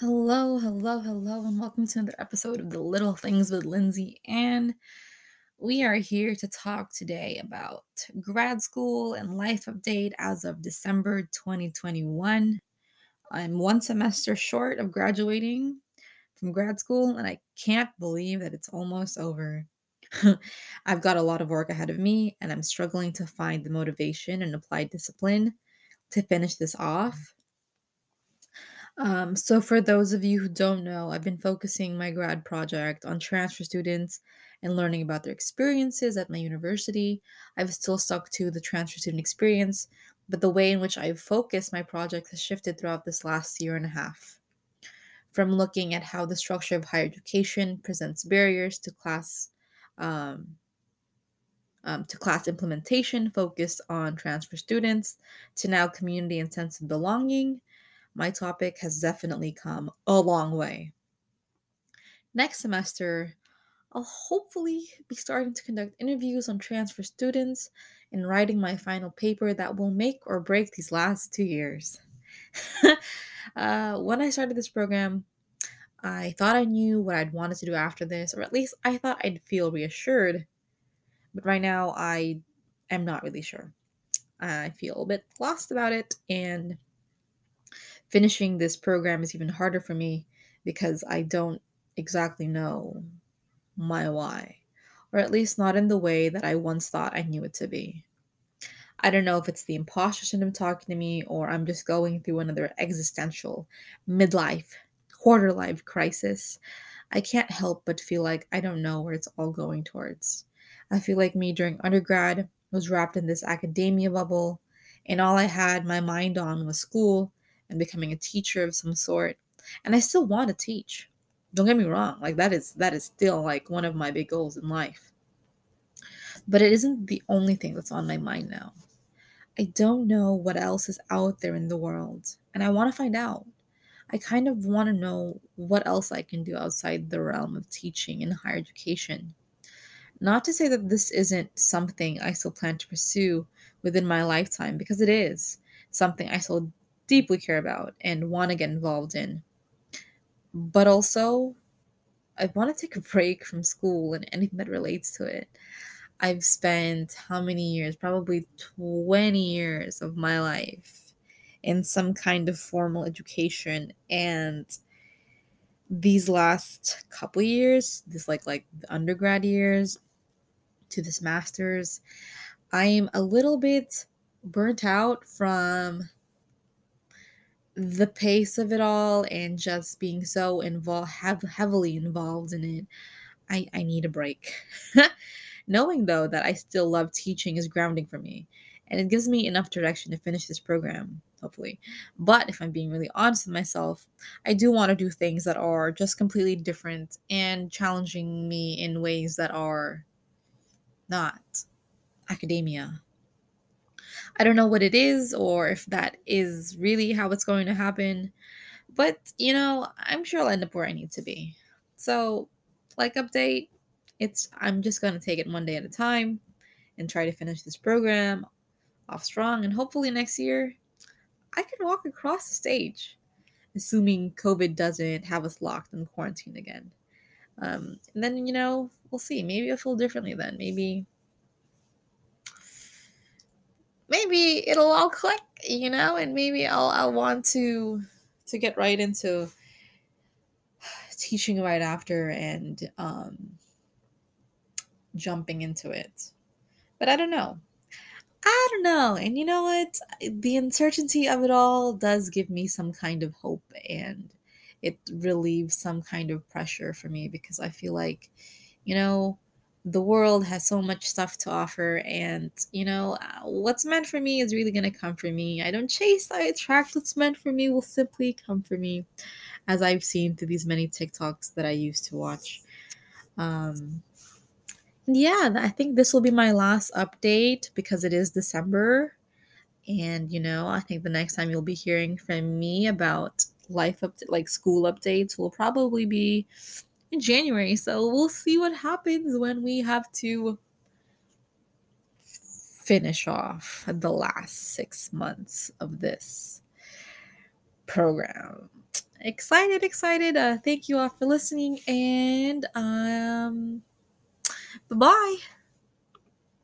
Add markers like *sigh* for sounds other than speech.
Hello, hello, hello, and welcome to another episode of The Little Things with Lindsay. And we are here to talk today about grad school and life update as of December 2021. I'm one semester short of graduating from grad school, and I can't believe that it's almost over. *laughs* I've got a lot of work ahead of me, and I'm struggling to find the motivation and applied discipline to finish this off. Um, so, for those of you who don't know, I've been focusing my grad project on transfer students and learning about their experiences at my university. I've still stuck to the transfer student experience, but the way in which I've focused my project has shifted throughout this last year and a half. From looking at how the structure of higher education presents barriers to class. Um, um, to class implementation focused on transfer students, to now community and sense of belonging, my topic has definitely come a long way. Next semester, I'll hopefully be starting to conduct interviews on transfer students and writing my final paper that will make or break these last two years. *laughs* uh, when I started this program, I thought I knew what I'd wanted to do after this, or at least I thought I'd feel reassured. But right now, I am not really sure. I feel a bit lost about it, and finishing this program is even harder for me because I don't exactly know my why, or at least not in the way that I once thought I knew it to be. I don't know if it's the imposter syndrome talking to me or I'm just going through another existential midlife, quarter life crisis. I can't help but feel like I don't know where it's all going towards. I feel like me during undergrad was wrapped in this academia bubble, and all I had my mind on was school and becoming a teacher of some sort. And I still want to teach. Don't get me wrong, like that is that is still like one of my big goals in life. But it isn't the only thing that's on my mind now. I don't know what else is out there in the world, and I want to find out. I kind of want to know what else I can do outside the realm of teaching and higher education. Not to say that this isn't something I still plan to pursue within my lifetime, because it is something I still deeply care about and want to get involved in. But also, I want to take a break from school and anything that relates to it. I've spent how many years? Probably 20 years of my life in some kind of formal education and these last couple years, this like like the undergrad years to this masters, I am a little bit burnt out from the pace of it all and just being so involved have heavily involved in it i i need a break. *laughs* Knowing though that i still love teaching is grounding for me and it gives me enough direction to finish this program hopefully. But if i'm being really honest with myself i do want to do things that are just completely different and challenging me in ways that are not academia I don't know what it is or if that is really how it's going to happen. But, you know, I'm sure I'll end up where I need to be. So, like update, it's I'm just going to take it one day at a time and try to finish this program off strong and hopefully next year I can walk across the stage assuming COVID doesn't have us locked in quarantine again. Um, and then, you know, we'll see. Maybe I'll feel differently then. Maybe maybe it'll all click, you know, and maybe I'll I'll want to to get right into *sighs* teaching right after and um jumping into it. But I don't know. I don't know. And you know what? The uncertainty of it all does give me some kind of hope and it relieves some kind of pressure for me because I feel like, you know, the world has so much stuff to offer and you know uh, what's meant for me is really going to come for me. I don't chase i attract what's meant for me will simply come for me as i've seen through these many tiktoks that i used to watch. Um yeah i think this will be my last update because it is december and you know i think the next time you'll be hearing from me about life up like school updates will probably be in January. So we'll see what happens when we have to finish off the last six months of this program. excited, excited. Uh, thank you all for listening, and um, bye bye.